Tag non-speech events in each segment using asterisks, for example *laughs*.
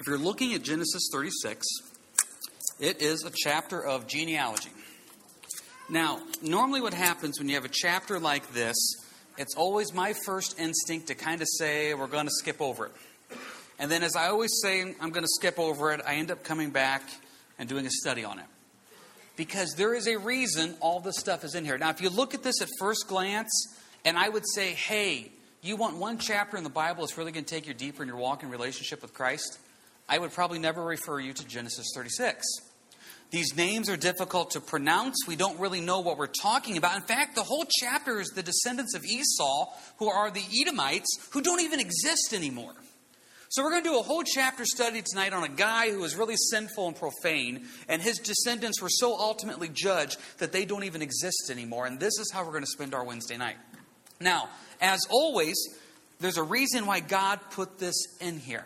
If you're looking at Genesis 36, it is a chapter of genealogy. Now, normally what happens when you have a chapter like this, it's always my first instinct to kind of say, we're going to skip over it. And then, as I always say, I'm going to skip over it, I end up coming back and doing a study on it. Because there is a reason all this stuff is in here. Now, if you look at this at first glance, and I would say, hey, you want one chapter in the Bible that's really going to take you deeper in your walk and relationship with Christ? I would probably never refer you to Genesis 36. These names are difficult to pronounce. We don't really know what we're talking about. In fact, the whole chapter is the descendants of Esau, who are the Edomites, who don't even exist anymore. So, we're going to do a whole chapter study tonight on a guy who was really sinful and profane, and his descendants were so ultimately judged that they don't even exist anymore. And this is how we're going to spend our Wednesday night. Now, as always, there's a reason why God put this in here.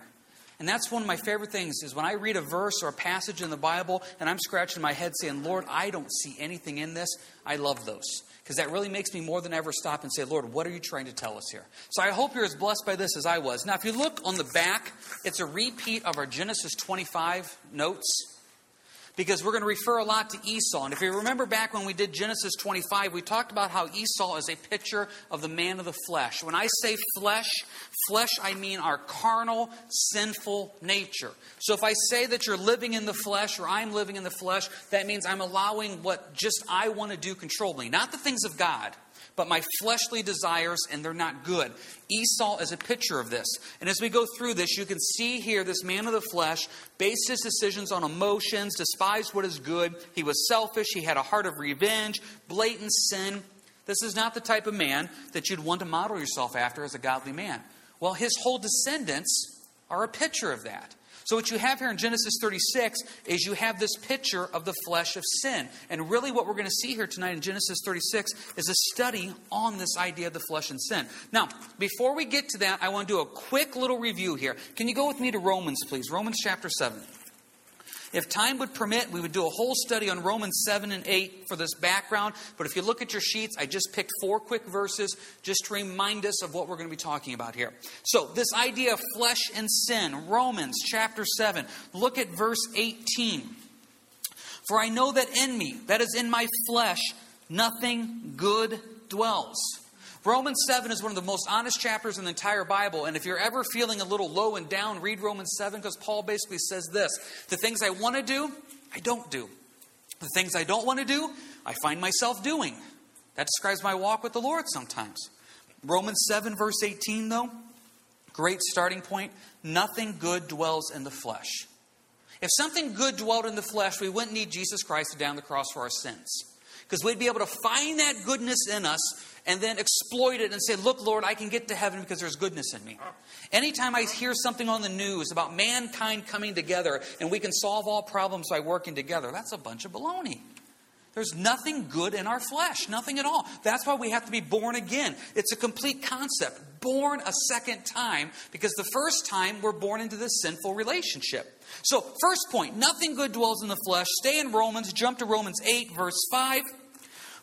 And that's one of my favorite things is when I read a verse or a passage in the Bible and I'm scratching my head saying, Lord, I don't see anything in this. I love those. Because that really makes me more than ever stop and say, Lord, what are you trying to tell us here? So I hope you're as blessed by this as I was. Now, if you look on the back, it's a repeat of our Genesis 25 notes because we're going to refer a lot to Esau. And if you remember back when we did Genesis 25, we talked about how Esau is a picture of the man of the flesh. When I say flesh, flesh, I mean our carnal, sinful nature. So if I say that you're living in the flesh or I'm living in the flesh, that means I'm allowing what just I want to do control me, not the things of God but my fleshly desires, and they're not good. Esau is a picture of this. And as we go through this, you can see here this man of the flesh based his decisions on emotions, despised what is good. He was selfish, he had a heart of revenge, blatant sin. This is not the type of man that you'd want to model yourself after as a godly man. Well, his whole descendants are a picture of that. So, what you have here in Genesis 36 is you have this picture of the flesh of sin. And really, what we're going to see here tonight in Genesis 36 is a study on this idea of the flesh and sin. Now, before we get to that, I want to do a quick little review here. Can you go with me to Romans, please? Romans chapter 7. If time would permit, we would do a whole study on Romans 7 and 8 for this background. But if you look at your sheets, I just picked four quick verses just to remind us of what we're going to be talking about here. So, this idea of flesh and sin, Romans chapter 7, look at verse 18. For I know that in me, that is in my flesh, nothing good dwells. Romans 7 is one of the most honest chapters in the entire Bible. And if you're ever feeling a little low and down, read Romans 7 because Paul basically says this The things I want to do, I don't do. The things I don't want to do, I find myself doing. That describes my walk with the Lord sometimes. Romans 7, verse 18, though, great starting point. Nothing good dwells in the flesh. If something good dwelled in the flesh, we wouldn't need Jesus Christ to down the cross for our sins. Because we'd be able to find that goodness in us and then exploit it and say, Look, Lord, I can get to heaven because there's goodness in me. Anytime I hear something on the news about mankind coming together and we can solve all problems by working together, that's a bunch of baloney. There's nothing good in our flesh, nothing at all. That's why we have to be born again. It's a complete concept. Born a second time, because the first time we're born into this sinful relationship. So, first point nothing good dwells in the flesh. Stay in Romans, jump to Romans 8, verse 5.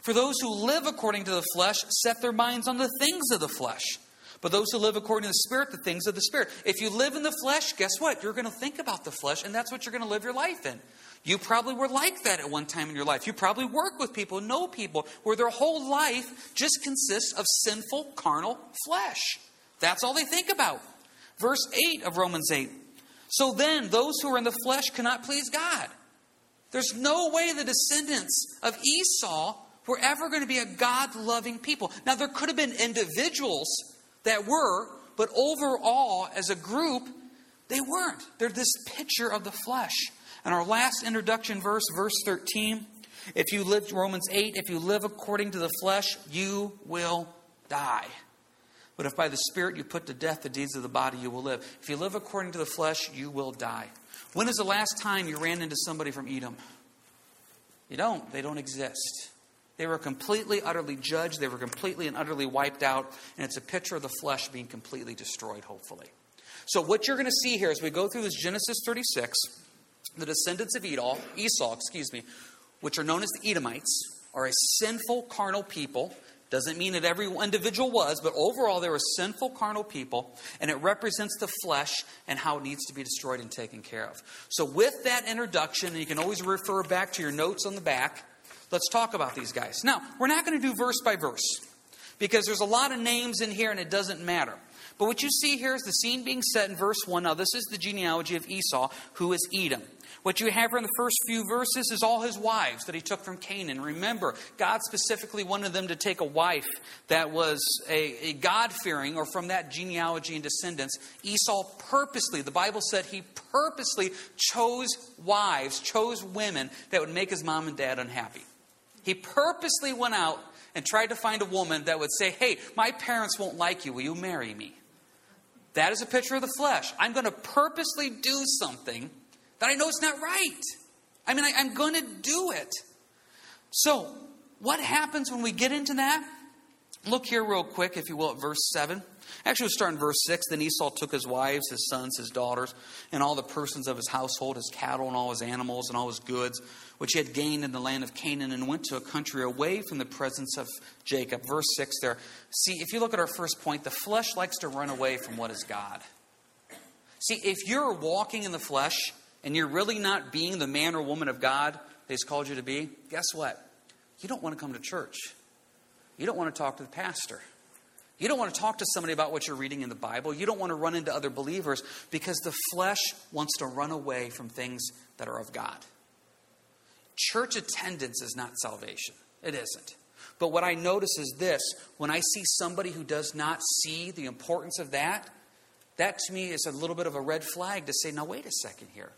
For those who live according to the flesh set their minds on the things of the flesh. But those who live according to the Spirit, the things of the Spirit. If you live in the flesh, guess what? You're going to think about the flesh, and that's what you're going to live your life in. You probably were like that at one time in your life. You probably work with people, know people, where their whole life just consists of sinful, carnal flesh. That's all they think about. Verse 8 of Romans 8. So then, those who are in the flesh cannot please God. There's no way the descendants of Esau were ever going to be a God loving people. Now, there could have been individuals that were, but overall, as a group, they weren't. They're this picture of the flesh. And our last introduction verse, verse 13 if you live, Romans 8, if you live according to the flesh, you will die. But if by the Spirit you put to death the deeds of the body, you will live. If you live according to the flesh, you will die. When is the last time you ran into somebody from Edom? You don't. They don't exist. They were completely, utterly judged. They were completely and utterly wiped out. And it's a picture of the flesh being completely destroyed, hopefully. So, what you're going to see here as we go through this Genesis 36, the descendants of Esau, Esau, excuse me, which are known as the Edomites, are a sinful, carnal people. Doesn't mean that every individual was, but overall they were sinful carnal people, and it represents the flesh and how it needs to be destroyed and taken care of. So, with that introduction, and you can always refer back to your notes on the back, let's talk about these guys. Now, we're not going to do verse by verse because there's a lot of names in here and it doesn't matter. But what you see here is the scene being set in verse 1. Now, this is the genealogy of Esau, who is Edom. What you have in the first few verses is all his wives that he took from Canaan. Remember, God specifically wanted them to take a wife that was a, a God fearing or from that genealogy and descendants. Esau purposely, the Bible said he purposely chose wives, chose women that would make his mom and dad unhappy. He purposely went out and tried to find a woman that would say, Hey, my parents won't like you. Will you marry me? That is a picture of the flesh. I'm going to purposely do something that I know it's not right. I mean, I, I'm going to do it. So, what happens when we get into that? Look here, real quick, if you will, at verse 7. Actually, we'll start in verse 6. Then Esau took his wives, his sons, his daughters, and all the persons of his household, his cattle, and all his animals, and all his goods, which he had gained in the land of Canaan, and went to a country away from the presence of Jacob. Verse 6 there. See, if you look at our first point, the flesh likes to run away from what is God. See, if you're walking in the flesh, and you're really not being the man or woman of God that He's called you to be, guess what? You don't want to come to church. You don't want to talk to the pastor. You don't want to talk to somebody about what you're reading in the Bible. You don't want to run into other believers because the flesh wants to run away from things that are of God. Church attendance is not salvation, it isn't. But what I notice is this when I see somebody who does not see the importance of that, that to me is a little bit of a red flag to say, now, wait a second here.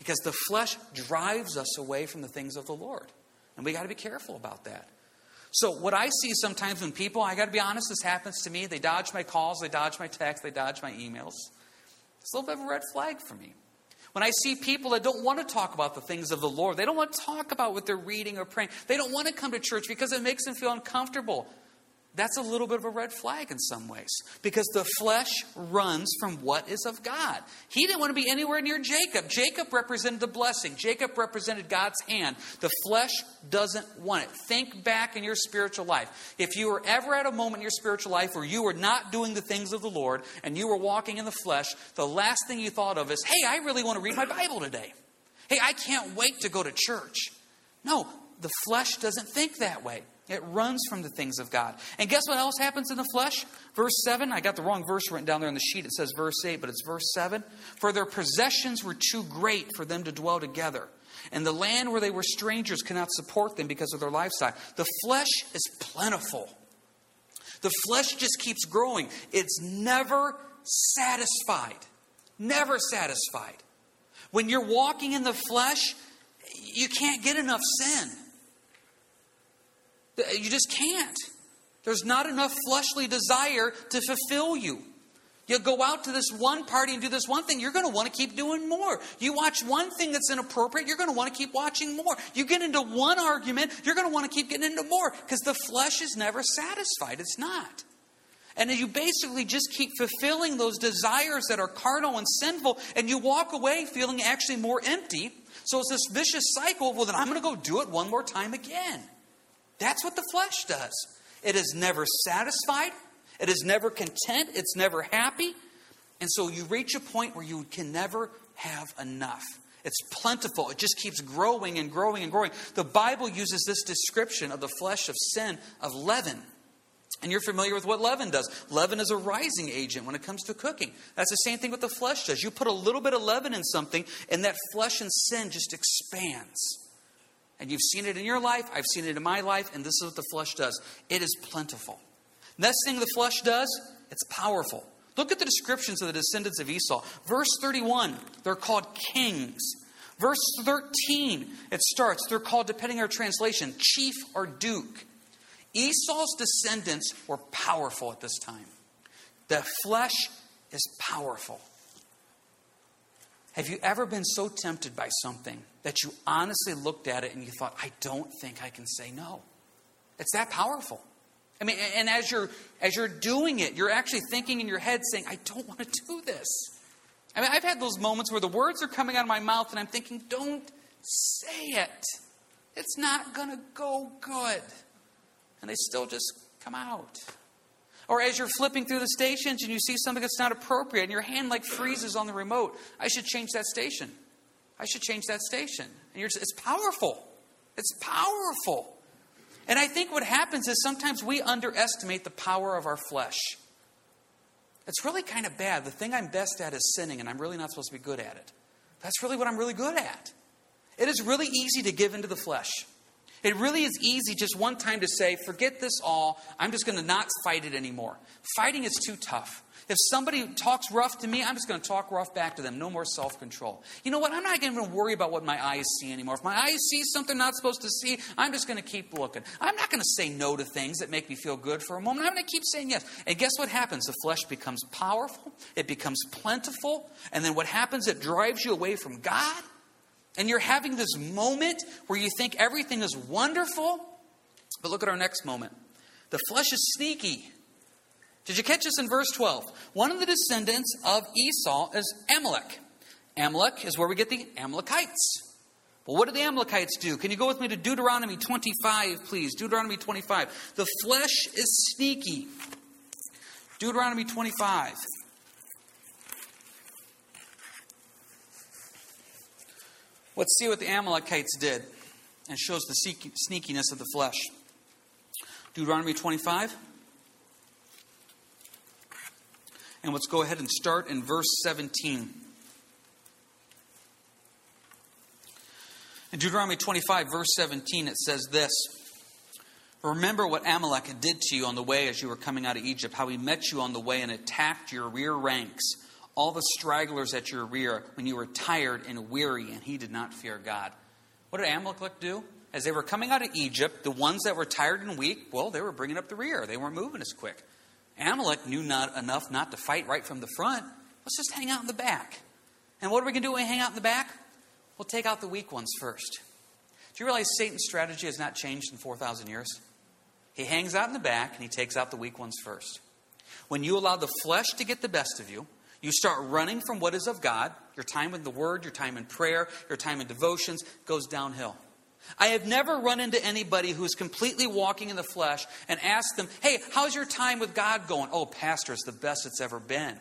Because the flesh drives us away from the things of the Lord. And we got to be careful about that. So, what I see sometimes when people, I got to be honest, this happens to me. They dodge my calls, they dodge my texts, they dodge my emails. It's a little bit of a red flag for me. When I see people that don't want to talk about the things of the Lord, they don't want to talk about what they're reading or praying, they don't want to come to church because it makes them feel uncomfortable that's a little bit of a red flag in some ways because the flesh runs from what is of God. He didn't want to be anywhere near Jacob. Jacob represented the blessing, Jacob represented God's hand. The flesh doesn't want it. Think back in your spiritual life. If you were ever at a moment in your spiritual life where you were not doing the things of the Lord and you were walking in the flesh, the last thing you thought of is, hey, I really want to read my Bible today. Hey, I can't wait to go to church. No, the flesh doesn't think that way. It runs from the things of God. And guess what else happens in the flesh? Verse 7. I got the wrong verse written down there on the sheet. It says verse 8, but it's verse 7. For their possessions were too great for them to dwell together. And the land where they were strangers cannot support them because of their lifestyle. The flesh is plentiful. The flesh just keeps growing. It's never satisfied. Never satisfied. When you're walking in the flesh, you can't get enough sin. You just can't. There's not enough fleshly desire to fulfill you. You go out to this one party and do this one thing, you're going to want to keep doing more. You watch one thing that's inappropriate, you're going to want to keep watching more. You get into one argument, you're going to want to keep getting into more because the flesh is never satisfied. It's not. And you basically just keep fulfilling those desires that are carnal and sinful, and you walk away feeling actually more empty. So it's this vicious cycle. Well, then I'm going to go do it one more time again. That's what the flesh does. It is never satisfied, it is never content, it's never happy. And so you reach a point where you can never have enough. It's plentiful. It just keeps growing and growing and growing. The Bible uses this description of the flesh of sin of leaven. And you're familiar with what leaven does. Leaven is a rising agent when it comes to cooking. That's the same thing with the flesh does. You put a little bit of leaven in something, and that flesh and sin just expands. And you've seen it in your life, I've seen it in my life, and this is what the flesh does it is plentiful. Next thing the flesh does, it's powerful. Look at the descriptions of the descendants of Esau. Verse 31, they're called kings. Verse 13, it starts, they're called, depending on our translation, chief or duke. Esau's descendants were powerful at this time. The flesh is powerful. Have you ever been so tempted by something that you honestly looked at it and you thought, I don't think I can say no? It's that powerful. I mean, and as you're as you're doing it, you're actually thinking in your head saying, I don't want to do this. I mean, I've had those moments where the words are coming out of my mouth and I'm thinking, don't say it. It's not going to go good. And they still just come out. Or as you're flipping through the stations and you see something that's not appropriate and your hand like freezes on the remote, I should change that station. I should change that station. And just, it's powerful. It's powerful. And I think what happens is sometimes we underestimate the power of our flesh. It's really kind of bad. The thing I'm best at is sinning, and I'm really not supposed to be good at it. That's really what I'm really good at. It is really easy to give into the flesh. It really is easy just one time to say, forget this all. I'm just going to not fight it anymore. Fighting is too tough. If somebody talks rough to me, I'm just going to talk rough back to them. No more self control. You know what? I'm not going to worry about what my eyes see anymore. If my eyes see something not supposed to see, I'm just going to keep looking. I'm not going to say no to things that make me feel good for a moment. I'm going to keep saying yes. And guess what happens? The flesh becomes powerful, it becomes plentiful, and then what happens? It drives you away from God. And you're having this moment where you think everything is wonderful. But look at our next moment. The flesh is sneaky. Did you catch this in verse 12? One of the descendants of Esau is Amalek. Amalek is where we get the Amalekites. Well, what did the Amalekites do? Can you go with me to Deuteronomy 25, please? Deuteronomy 25. The flesh is sneaky. Deuteronomy 25. Let's see what the Amalekites did and shows the sneakiness of the flesh. Deuteronomy 25. And let's go ahead and start in verse 17. In Deuteronomy 25, verse 17, it says this Remember what Amalek did to you on the way as you were coming out of Egypt, how he met you on the way and attacked your rear ranks, all the stragglers at your rear, when you were tired and weary, and he did not fear God. What did Amalek do? As they were coming out of Egypt, the ones that were tired and weak, well, they were bringing up the rear. They weren't moving as quick. Amalek knew not enough not to fight right from the front. Let's just hang out in the back. And what are we going to do when we hang out in the back? We'll take out the weak ones first. Do you realize Satan's strategy has not changed in 4,000 years? He hangs out in the back and he takes out the weak ones first. When you allow the flesh to get the best of you, you start running from what is of God. Your time in the Word, your time in prayer, your time in devotions goes downhill. I have never run into anybody who's completely walking in the flesh and asked them, Hey, how's your time with God going? Oh, Pastor, it's the best it's ever been.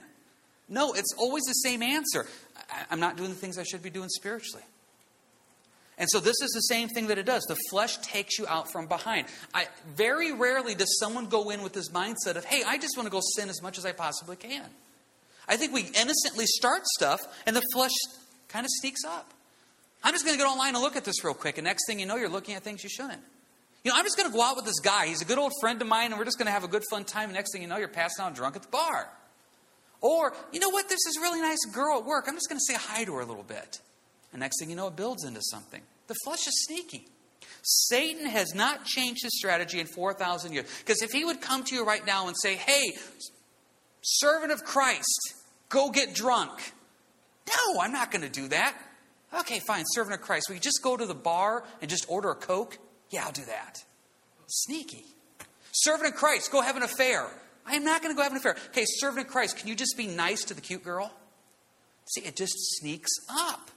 No, it's always the same answer. I'm not doing the things I should be doing spiritually. And so this is the same thing that it does. The flesh takes you out from behind. I, very rarely does someone go in with this mindset of, hey, I just want to go sin as much as I possibly can. I think we innocently start stuff and the flesh kind of sneaks up. I'm just going to get online and look at this real quick. And next thing you know, you're looking at things you shouldn't. You know, I'm just going to go out with this guy. He's a good old friend of mine, and we're just going to have a good fun time. And next thing you know, you're passing out drunk at the bar. Or, you know what, there's this really nice girl at work. I'm just going to say hi to her a little bit. And next thing you know, it builds into something. The flesh is sneaky. Satan has not changed his strategy in 4,000 years. Because if he would come to you right now and say, hey, servant of Christ, go get drunk. No, I'm not going to do that. Okay, fine, servant of Christ. Will you just go to the bar and just order a Coke? Yeah, I'll do that. Sneaky. Servant of Christ, go have an affair. I am not going to go have an affair. Okay, servant of Christ, can you just be nice to the cute girl? See, it just sneaks up.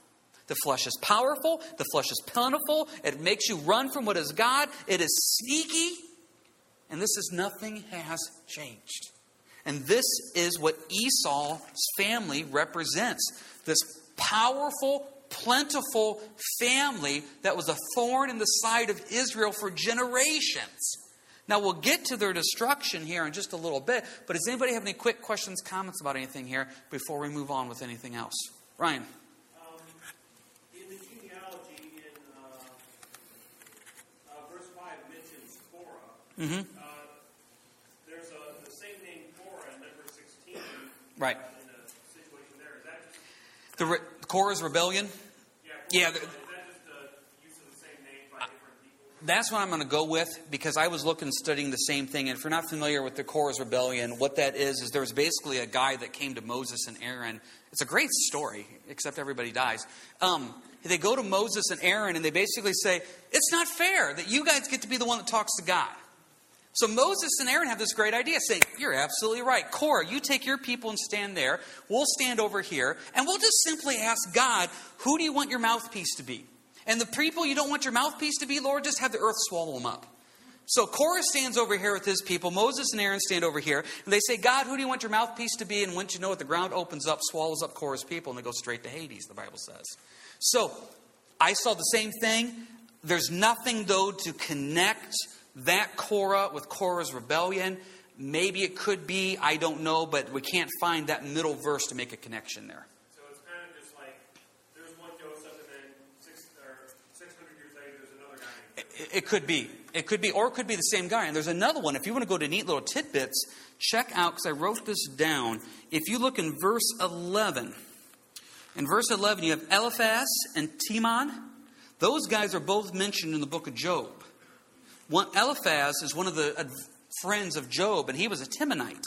The flesh is powerful, the flesh is plentiful, it makes you run from what is God, it is sneaky, and this is nothing has changed. And this is what Esau's family represents this powerful, plentiful family that was a thorn in the side of Israel for generations. Now, we'll get to their destruction here in just a little bit, but does anybody have any quick questions, comments about anything here before we move on with anything else? Ryan. Um, in the genealogy, in uh, uh, verse 5 mentions Korah. Mm-hmm. Uh, there's a, the same name Korah in number 16. Right. The situation there. Is that just. The Re- Korah's rebellion? Yeah. Is that just a use of the same name by different people? That's what I'm going to go with because I was looking studying the same thing. And if you're not familiar with the Korah's rebellion, what that is is there was basically a guy that came to Moses and Aaron. It's a great story, except everybody dies. Um, they go to Moses and Aaron and they basically say, "It's not fair that you guys get to be the one that talks to God." So Moses and Aaron have this great idea saying, You're absolutely right. Korah, you take your people and stand there. We'll stand over here. And we'll just simply ask God, Who do you want your mouthpiece to be? And the people you don't want your mouthpiece to be, Lord, just have the earth swallow them up. So Korah stands over here with his people. Moses and Aaron stand over here. And they say, God, who do you want your mouthpiece to be? And once you know it, the ground opens up, swallows up Korah's people, and they go straight to Hades, the Bible says. So I saw the same thing. There's nothing, though, to connect that Korah with Korah's rebellion. Maybe it could be, I don't know, but we can't find that middle verse to make a connection there. So it's kind of just like there's one Joseph, and then six or six hundred years later, there's another guy. It, it could be. It could be, or it could be the same guy. And there's another one. If you want to go to neat little tidbits, check out, because I wrote this down. If you look in verse 11, in verse 11, you have Eliphaz and Teman. Those guys are both mentioned in the book of Job. One, Eliphaz is one of the friends of Job, and he was a Temanite.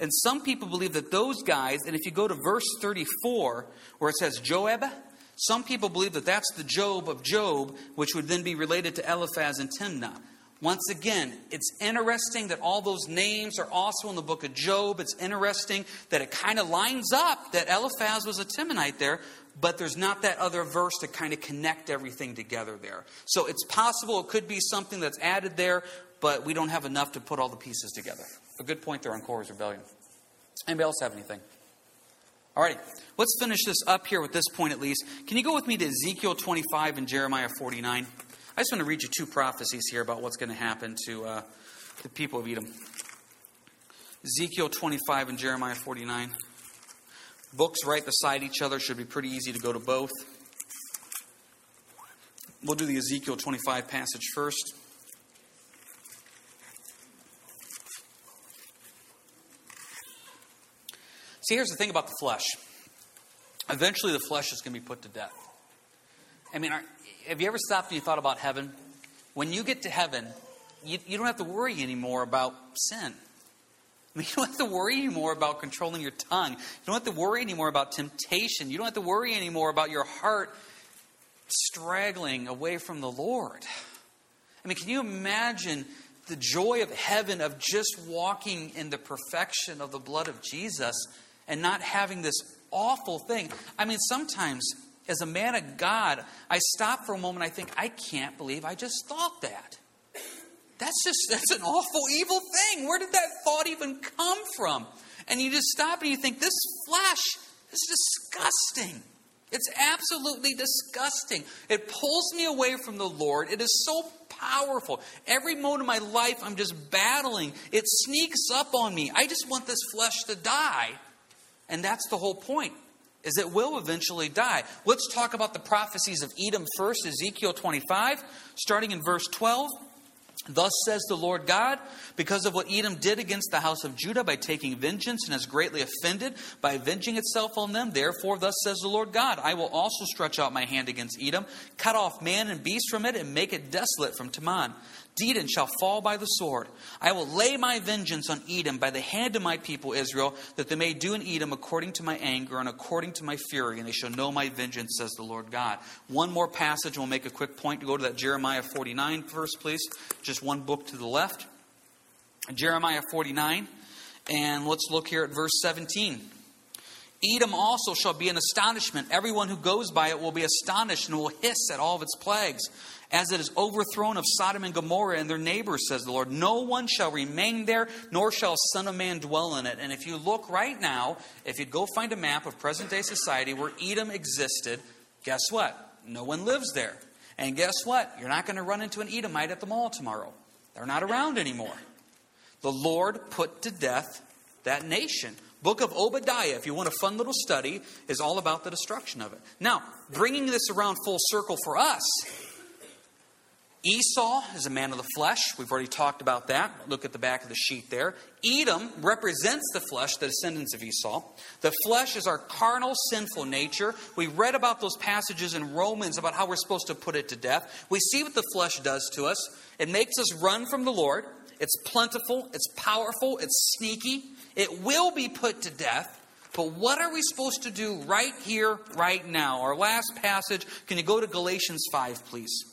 And some people believe that those guys, and if you go to verse 34, where it says Jobab, some people believe that that's the Job of Job, which would then be related to Eliphaz and Timnah. Once again, it's interesting that all those names are also in the book of Job. It's interesting that it kind of lines up that Eliphaz was a Temanite there, but there's not that other verse to kind of connect everything together there. So it's possible it could be something that's added there, but we don't have enough to put all the pieces together. A good point there on Korah's rebellion. Anybody else have anything? All right, let's finish this up here with this point at least. Can you go with me to Ezekiel 25 and Jeremiah 49? I just want to read you two prophecies here about what's going to happen to uh, the people of Edom. Ezekiel 25 and Jeremiah 49. Books right beside each other should be pretty easy to go to both. We'll do the Ezekiel 25 passage first. See, here's the thing about the flesh. Eventually, the flesh is going to be put to death. I mean, are, have you ever stopped and you thought about heaven? When you get to heaven, you, you don't have to worry anymore about sin. I *laughs* mean, you don't have to worry anymore about controlling your tongue. You don't have to worry anymore about temptation. You don't have to worry anymore about your heart straggling away from the Lord. I mean, can you imagine the joy of heaven of just walking in the perfection of the blood of Jesus and not having this awful thing? I mean, sometimes as a man of God, I stop for a moment. I think, I can't believe I just thought that. That's just, that's an awful, evil thing. Where did that thought even come from? And you just stop and you think, this flesh is disgusting. It's absolutely disgusting. It pulls me away from the Lord. It is so powerful. Every moment of my life, I'm just battling. It sneaks up on me. I just want this flesh to die. And that's the whole point is it will eventually die. Let's talk about the prophecies of Edom first, Ezekiel 25, starting in verse 12. Thus says the Lord God, because of what Edom did against the house of Judah by taking vengeance and has greatly offended by avenging itself on them, therefore, thus says the Lord God, I will also stretch out my hand against Edom, cut off man and beast from it, and make it desolate from Teman. Dedan shall fall by the sword. I will lay my vengeance on Edom by the hand of my people Israel, that they may do in Edom according to my anger and according to my fury, and they shall know my vengeance, says the Lord God. One more passage, we'll make a quick point to go to that Jeremiah 49 verse, please. Just one book to the left. Jeremiah 49, and let's look here at verse 17. Edom also shall be an astonishment. Everyone who goes by it will be astonished and will hiss at all of its plagues as it is overthrown of Sodom and Gomorrah and their neighbors, says the Lord. No one shall remain there, nor shall Son of Man dwell in it. And if you look right now, if you go find a map of present day society where Edom existed, guess what? No one lives there. And guess what? You're not going to run into an Edomite at the mall tomorrow. They're not around anymore. The Lord put to death that nation. Book of Obadiah, if you want a fun little study, is all about the destruction of it. Now, bringing this around full circle for us, Esau is a man of the flesh. We've already talked about that. Look at the back of the sheet there. Edom represents the flesh, the descendants of Esau. The flesh is our carnal, sinful nature. We read about those passages in Romans about how we're supposed to put it to death. We see what the flesh does to us. It makes us run from the Lord. It's plentiful, it's powerful, it's sneaky. It will be put to death. But what are we supposed to do right here, right now? Our last passage. Can you go to Galatians 5, please?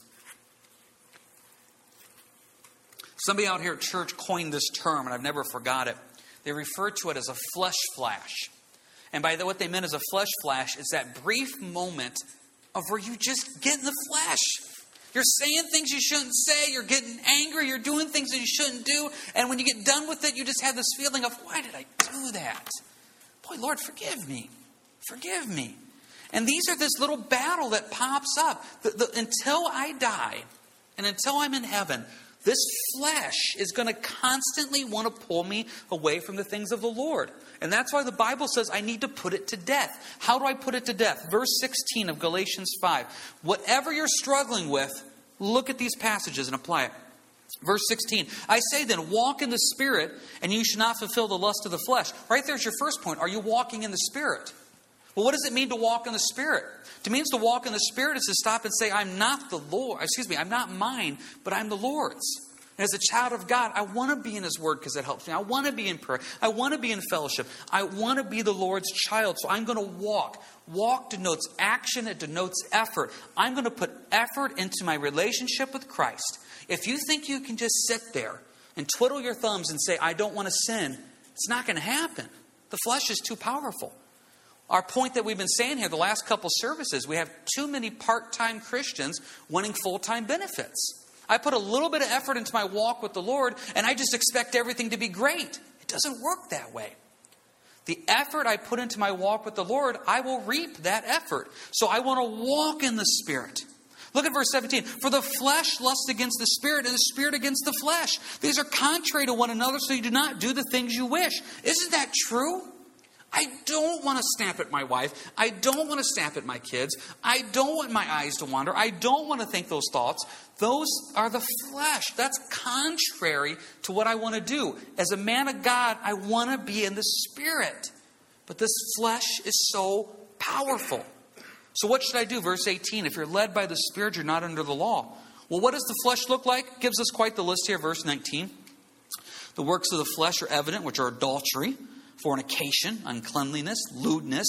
Somebody out here at church coined this term, and I've never forgot it. They refer to it as a flesh flash. And by the, what they meant as a flesh flash is that brief moment of where you just get in the flesh. You're saying things you shouldn't say. You're getting angry. You're doing things that you shouldn't do. And when you get done with it, you just have this feeling of, why did I do that? Boy, Lord, forgive me. Forgive me. And these are this little battle that pops up. The, the, until I die and until I'm in heaven, this flesh is going to constantly want to pull me away from the things of the Lord. And that's why the Bible says I need to put it to death. How do I put it to death? Verse 16 of Galatians 5. Whatever you're struggling with, look at these passages and apply it. Verse 16, I say then, walk in the Spirit, and you should not fulfill the lust of the flesh. Right there's your first point. Are you walking in the Spirit? Well, what does it mean to walk in the Spirit? It means to walk in the Spirit is to stop and say, I'm not the Lord, excuse me, I'm not mine, but I'm the Lord's. And as a child of God, I want to be in His Word because it helps me. I want to be in prayer. I want to be in fellowship. I want to be the Lord's child. So I'm going to walk. Walk denotes action, it denotes effort. I'm going to put effort into my relationship with Christ. If you think you can just sit there and twiddle your thumbs and say, I don't want to sin, it's not going to happen. The flesh is too powerful. Our point that we've been saying here the last couple services, we have too many part time Christians wanting full time benefits. I put a little bit of effort into my walk with the Lord, and I just expect everything to be great. It doesn't work that way. The effort I put into my walk with the Lord, I will reap that effort. So I want to walk in the Spirit. Look at verse 17. For the flesh lusts against the Spirit, and the Spirit against the flesh. These are contrary to one another, so you do not do the things you wish. Isn't that true? I don't want to snap at my wife. I don't want to snap at my kids. I don't want my eyes to wander. I don't want to think those thoughts. Those are the flesh. That's contrary to what I want to do. As a man of God, I want to be in the Spirit. But this flesh is so powerful. So, what should I do? Verse 18 If you're led by the Spirit, you're not under the law. Well, what does the flesh look like? Gives us quite the list here, verse 19. The works of the flesh are evident, which are adultery fornication, uncleanliness, lewdness,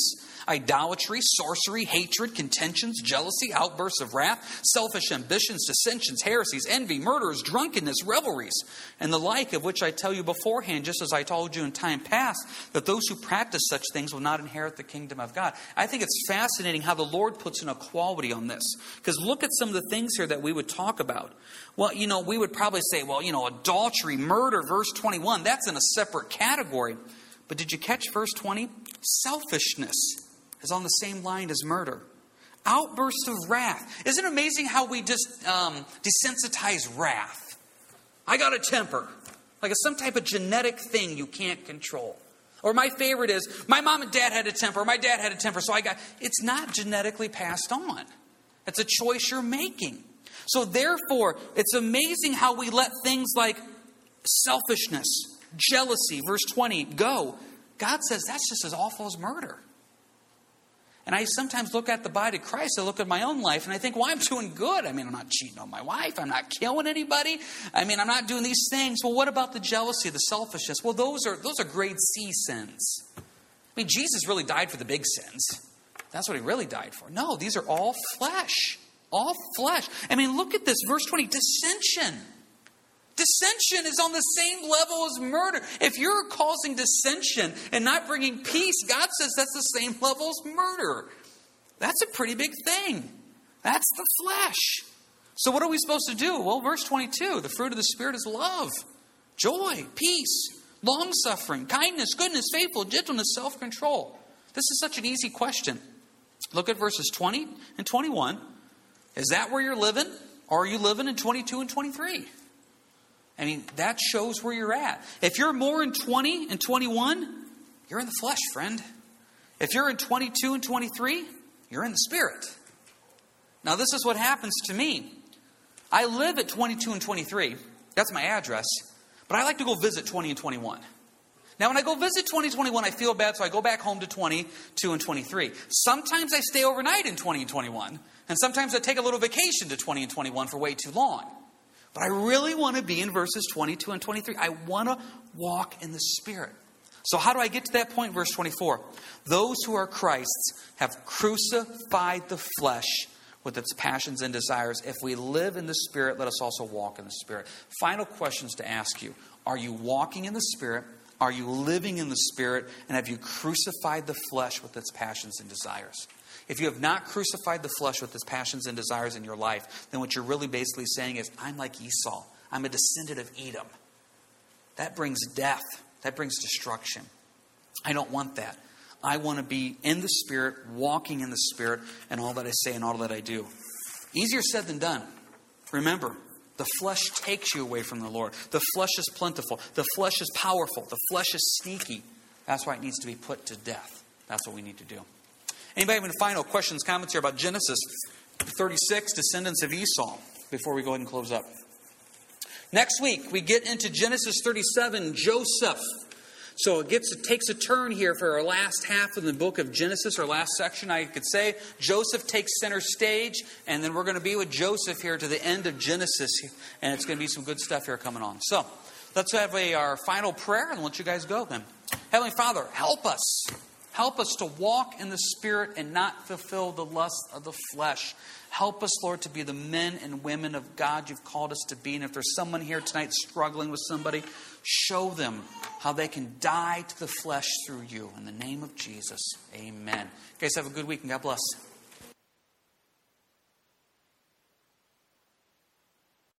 idolatry, sorcery, hatred, contentions, jealousy, outbursts of wrath, selfish ambitions, dissensions, heresies, envy, murders, drunkenness, revelries, and the like, of which I tell you beforehand, just as I told you in time past, that those who practice such things will not inherit the kingdom of God. I think it's fascinating how the Lord puts an equality on this. Because look at some of the things here that we would talk about. Well, you know, we would probably say, well, you know, adultery, murder, verse 21, that's in a separate category. But did you catch verse 20? Selfishness is on the same line as murder. Outbursts of wrath. Isn't it amazing how we just um, desensitize wrath? I got a temper. Like it's some type of genetic thing you can't control. Or my favorite is my mom and dad had a temper, my dad had a temper, so I got it's not genetically passed on. It's a choice you're making. So therefore, it's amazing how we let things like selfishness, jealousy, verse 20, go. God says that's just as awful as murder. And I sometimes look at the body of Christ, I look at my own life, and I think, well, I'm doing good. I mean, I'm not cheating on my wife, I'm not killing anybody. I mean, I'm not doing these things. Well, what about the jealousy, the selfishness? Well, those are those are grade C sins. I mean, Jesus really died for the big sins. That's what he really died for. No, these are all flesh. All flesh. I mean, look at this, verse 20, dissension. Dissension is on the same level as murder. If you're causing dissension and not bringing peace, God says that's the same level as murder. That's a pretty big thing. That's the flesh. So, what are we supposed to do? Well, verse 22 the fruit of the Spirit is love, joy, peace, long suffering, kindness, goodness, faithful, gentleness, self control. This is such an easy question. Look at verses 20 and 21. Is that where you're living? Or are you living in 22 and 23? I mean, that shows where you're at. If you're more in 20 and 21, you're in the flesh, friend. If you're in 22 and 23, you're in the spirit. Now, this is what happens to me. I live at 22 and 23. That's my address. But I like to go visit 20 and 21. Now, when I go visit 2021, I feel bad, so I go back home to 22 and 23. Sometimes I stay overnight in 20 and 21, and sometimes I take a little vacation to 20 and 21 for way too long. But I really want to be in verses 22 and 23. I want to walk in the Spirit. So, how do I get to that point? Verse 24. Those who are Christ's have crucified the flesh with its passions and desires. If we live in the Spirit, let us also walk in the Spirit. Final questions to ask you Are you walking in the Spirit? Are you living in the Spirit? And have you crucified the flesh with its passions and desires? If you have not crucified the flesh with its passions and desires in your life, then what you're really basically saying is, I'm like Esau. I'm a descendant of Edom. That brings death, that brings destruction. I don't want that. I want to be in the Spirit, walking in the Spirit, and all that I say and all that I do. Easier said than done. Remember, the flesh takes you away from the Lord. The flesh is plentiful. The flesh is powerful. The flesh is sneaky. That's why it needs to be put to death. That's what we need to do. Anybody have any final questions, comments here about Genesis 36, descendants of Esau, before we go ahead and close up? Next week, we get into Genesis 37, Joseph. So it gets it takes a turn here for our last half of the book of Genesis, our last section, I could say. Joseph takes center stage, and then we're going to be with Joseph here to the end of Genesis, and it's going to be some good stuff here coming on. So let's have a, our final prayer and let you guys go then. Heavenly Father, help us. Help us to walk in the Spirit and not fulfill the lust of the flesh. Help us, Lord, to be the men and women of God you've called us to be. And if there's someone here tonight struggling with somebody, show them how they can die to the flesh through you. In the name of Jesus, amen. You guys have a good week and God bless.